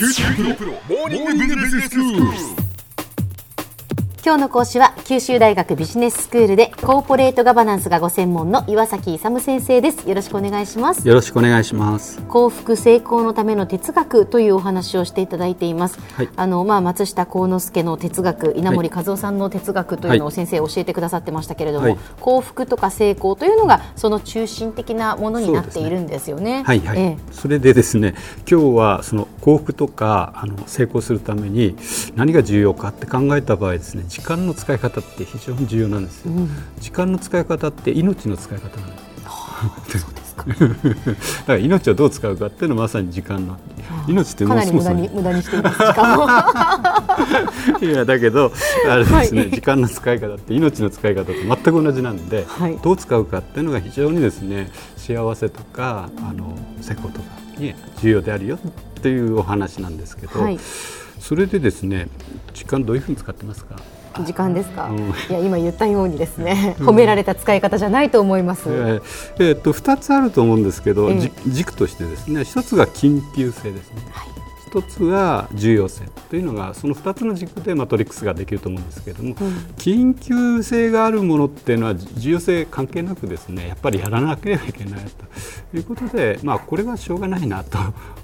今日の講師は九州大学ビジネススクールでコーポレートガバナンスがご専門の岩崎勇先生です。よろしくお願いします。よろしくお願いします。幸福成功のための哲学というお話をしていただいています、はい。あのまあ松下幸之助の哲学稲森和夫さんの哲学というのをはい。先生教えてくださってましたけれども、はい。幸福とか成功というのがその中心的なものになっているんですよね。はいはい、ええ。それでですね今日はその幸福とかあの成功するために何が重要かって考えた場合ですね時間の使い方って非常に重要なんですよ、時間の使い方って命の使い方なんです。だから命をどう使うかっていうのはまさに時間の。命ってもうそもそもに無駄にしています時間を。いやだけどあれですね、はい。時間の使い方って命の使い方と全く同じなんで、はい。どう使うかっていうのが非常にですね幸せとかあの成功とかに重要であるよっていうお話なんですけど、はい。それでですね時間どういうふうに使ってますか、時間ですか、うん。いや今言ったようにですね、褒められた使い方じゃないと思います、えーえーっと2つあると思うんですけど、ええ。じ軸としてですね1つが緊急性ですね。はい一つは重要性というのがその2つの軸でマトリックスができると思うんですけれども、緊急性があるものっていうのは重要性関係なくですねやっぱりやらなければいけないということで、まあ、これはしょうがないなと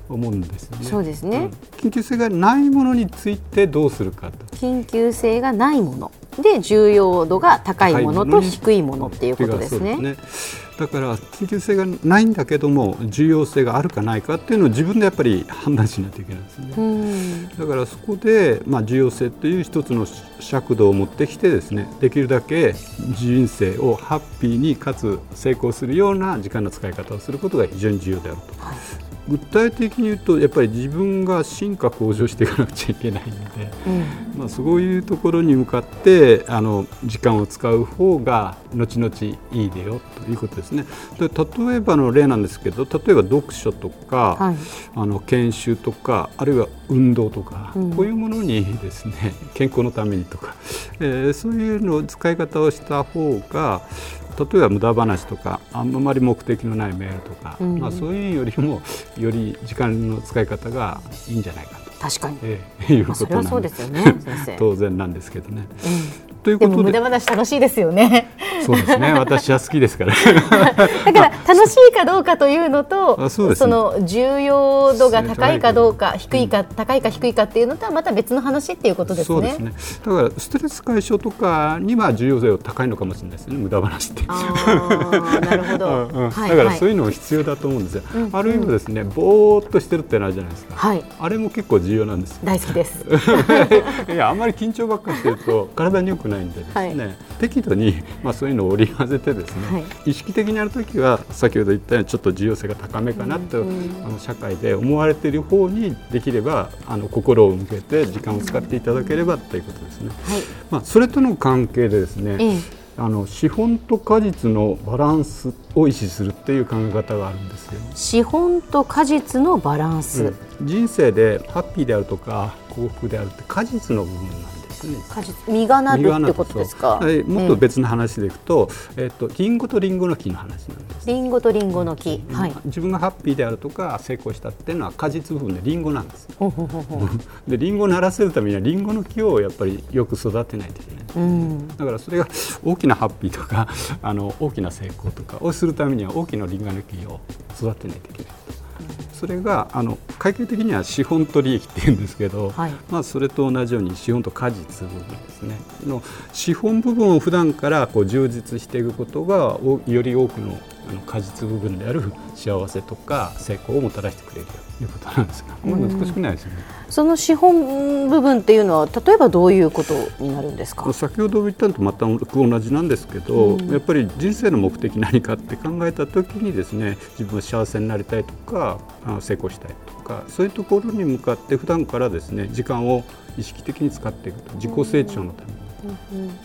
思うんですよね。そうですねん緊急性がないものについてどうするかと。緊急性がないもので重要度が高いものと低いものっていうことですね。だから緊急性がないんだけども重要性があるかないかっていうのを自分でやっぱり判断しないといけないですね。うんだからそこで、まあ、重要性という一つの尺度を持ってきてですねできるだけ人生をハッピーにかつ成功するような時間の使い方をすることが非常に重要であると。具体的に言うとやっぱり自分が進化向上していかなくちゃいけないので、うん。まあ、そういうところに向かってあの時間を使う方が後々いいでよということですね。で例えばの例なんですけど例えば読書とか、はい。あの研修とかあるいは運動とか、うん。こういうものにですね健康のためにとか、えーそういうの使い方をした方が例えば無駄話とかあんまり目的のないメールとか、うんまあ、そういうよりも より時間の使い方がいいんじゃないかと、確かに、えーいうまあ、それはことなんそうですよね。当然なんですけどね。うんということで無駄話楽しいですよね。そうですね 私は好きですから。だから楽しいかどうかというのと、あそねの重要度が高いかどうか低いか高いか低いかっていうのとはまた別の話っていうことですね。そうですね。だからストレス解消とかには重要性が高いのかもしれないですね。無駄話って。ああなるほど。うんうんはいだからそうはいいうのも必要だと思うんですよ。うんあるいはですね、ぼーっとしてるってのあるじゃないですか。はいあれも結構重要なんですよ。大好きです。いやあんまり緊張ばっかりしてると体に良くないんでですね、適度にまあそういうのを織り交ぜてですね、はい意識的にやるときは先ほど言ったようにちょっと重要性が高めかなと、うんうんあの社会で思われている方にできればあの心を向けて時間を使っていただければということですね。はい。まあそれとの関係でですね、ええあの資本と果実のバランスを維持するっていう考え方があるんですよ。資本と果実のバランス。人生でハッピーであるとか幸福であるって果実の部分なんですね。果実実がなるってことですか？はいもっとええ別の話でいくと、えっとリンゴとリンゴの木の話なんです。リンゴとリンゴの木。はい。自分がハッピーであるとか成功したっていうのは果実部分でリンゴなんです。ほうほうほ。でリンゴをならせるためにはリンゴの木をやっぱりよく育てないといけない。うん。だからそれが大きなハッピーとかあの大きな成功とかをするためには大きなリンゴの木を育てないといけないと。それがあの会計的には資本と利益って言うんですけど、はい。まあ、それと同じように資本と果実部分ですね。の資本部分を普段からこう充実していくことがおより多くのあの果実部分である幸せとか成功をもたらしてくれるということなんですが、まあ、難しくないですよね。その資本部分っていうのは例えばどういうことになるんですか？先ほど言ったのとまた同じなんですけど、やっぱり人生の目的何かって考えた時にですね自分は幸せになりたいとかあ成功したいとかそういうところに向かって普段からですね時間を意識的に使っていくと自己成長のために。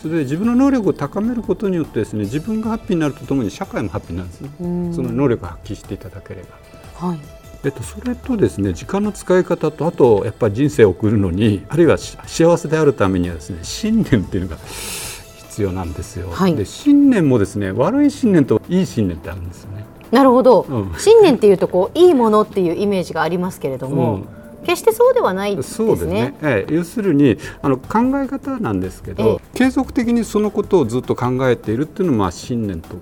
それで自分の能力を高めることによってですね自分がハッピーになるとともに社会もハッピーになるんですね、うんその能力を発揮していただければ。はい。えっと、それとですね時間の使い方とあとやっぱり人生を送るのにあるいはし幸せであるためにはですね信念っていうのが必要なんですよ。はいで信念もですね悪い信念といい信念ってあるんですよね。なるほど、うん信念っていうとこういいものっていうイメージがありますけれども、決してそうではないですね。そうですね、ええ、要するにあの考え方なんですけど、継続的にそのことをずっと考えているっていうのはまあ信念と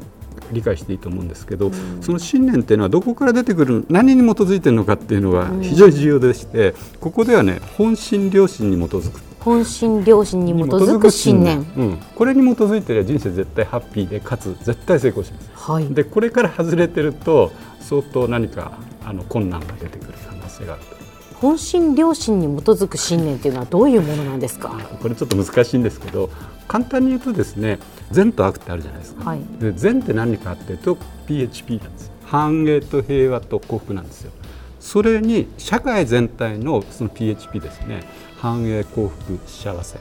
理解していいと思うんですけど、うん、その信念っていうのはどこから出てくる何に基づいてるのかっていうのが非常に重要でして、うん、ここではね本心良心に基づく。本心良心に基づく信念。うん、これに基づいてれば人生絶対ハッピーでかつ絶対成功します、はい、でこれから外れてると相当何かあの困難が出てくる可能性があると本心良心に基づく信念というのはどういうものなんですか？これちょっと難しいんですけど簡単に言うとですね善と悪ってあるじゃないですか、はい、で善って何かっていうと PHP なんです繁栄と平和と幸福なんですよ。それに社会全体のその PHP ですね繁栄幸福幸せ。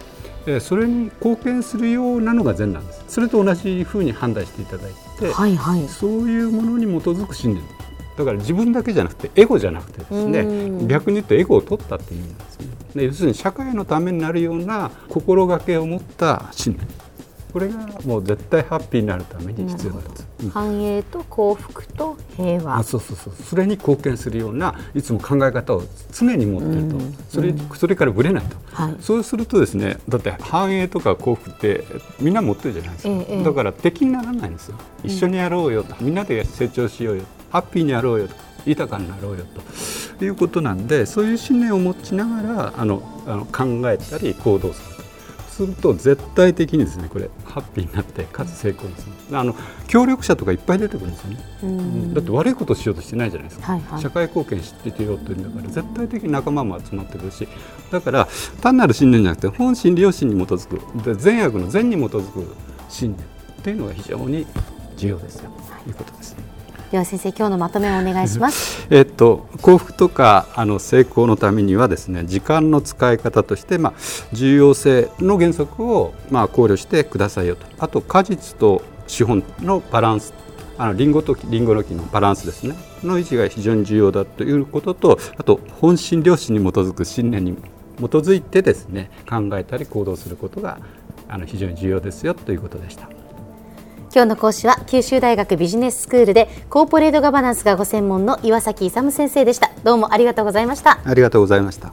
それに貢献するようなのが善なんです。それと同じふうに判断していただいて、はいはい、そういうものに基づく信念だから自分だけじゃなくてエゴじゃなくてですね逆に言うとエゴを取ったっていう意味なんですね。で要するに社会のためになるような心がけを持った信念。これがもう絶対ハッピーになるために必要だと、うん、繁栄と幸福と平和。あそうそうそう。それに貢献するようないつも考え方を常に持ってると、うん、それそれからぶれないと、はい、そうするとですねだって繁栄とか幸福ってみんな持ってるじゃないですか、ええ、だから敵にならないんですよ。一緒にやろうよと、みんなで成長しようよハッピーにやろうよと豊かになろうよということなんでそういう信念を持ちながらあのあの考えたり行動する。すると絶対的にですねこれハッピーになってかつ成功です、あの協力者とかいっぱい出てくるんですよね、うん、だって悪いことをしようとしてないじゃないですか、はいはい、社会貢献しててようというんだから絶対的に仲間も集まってくるし。だから単なる信念じゃなくて本心良心に基づく善悪の善に基づく信念っていうのが非常に重要ですよ。とい。うことです。では先生今日のまとめをお願いします。えっと幸福とかあの成功のためにはですね時間の使い方としてまあ重要性の原則をまあ考慮してくださいよと。あと果実と資本のバランスあのリンゴとリンゴの木のバランスですねの維持が非常に重要だということとあと本心良心に基づく信念に基づいてですね考えたり行動することがあの非常に重要ですよということでした。今日の講師は九州大学ビジネススクールでコーポレートガバナンスがご専門の岩崎勇先生でした。どうもありがとうございました。ありがとうございました。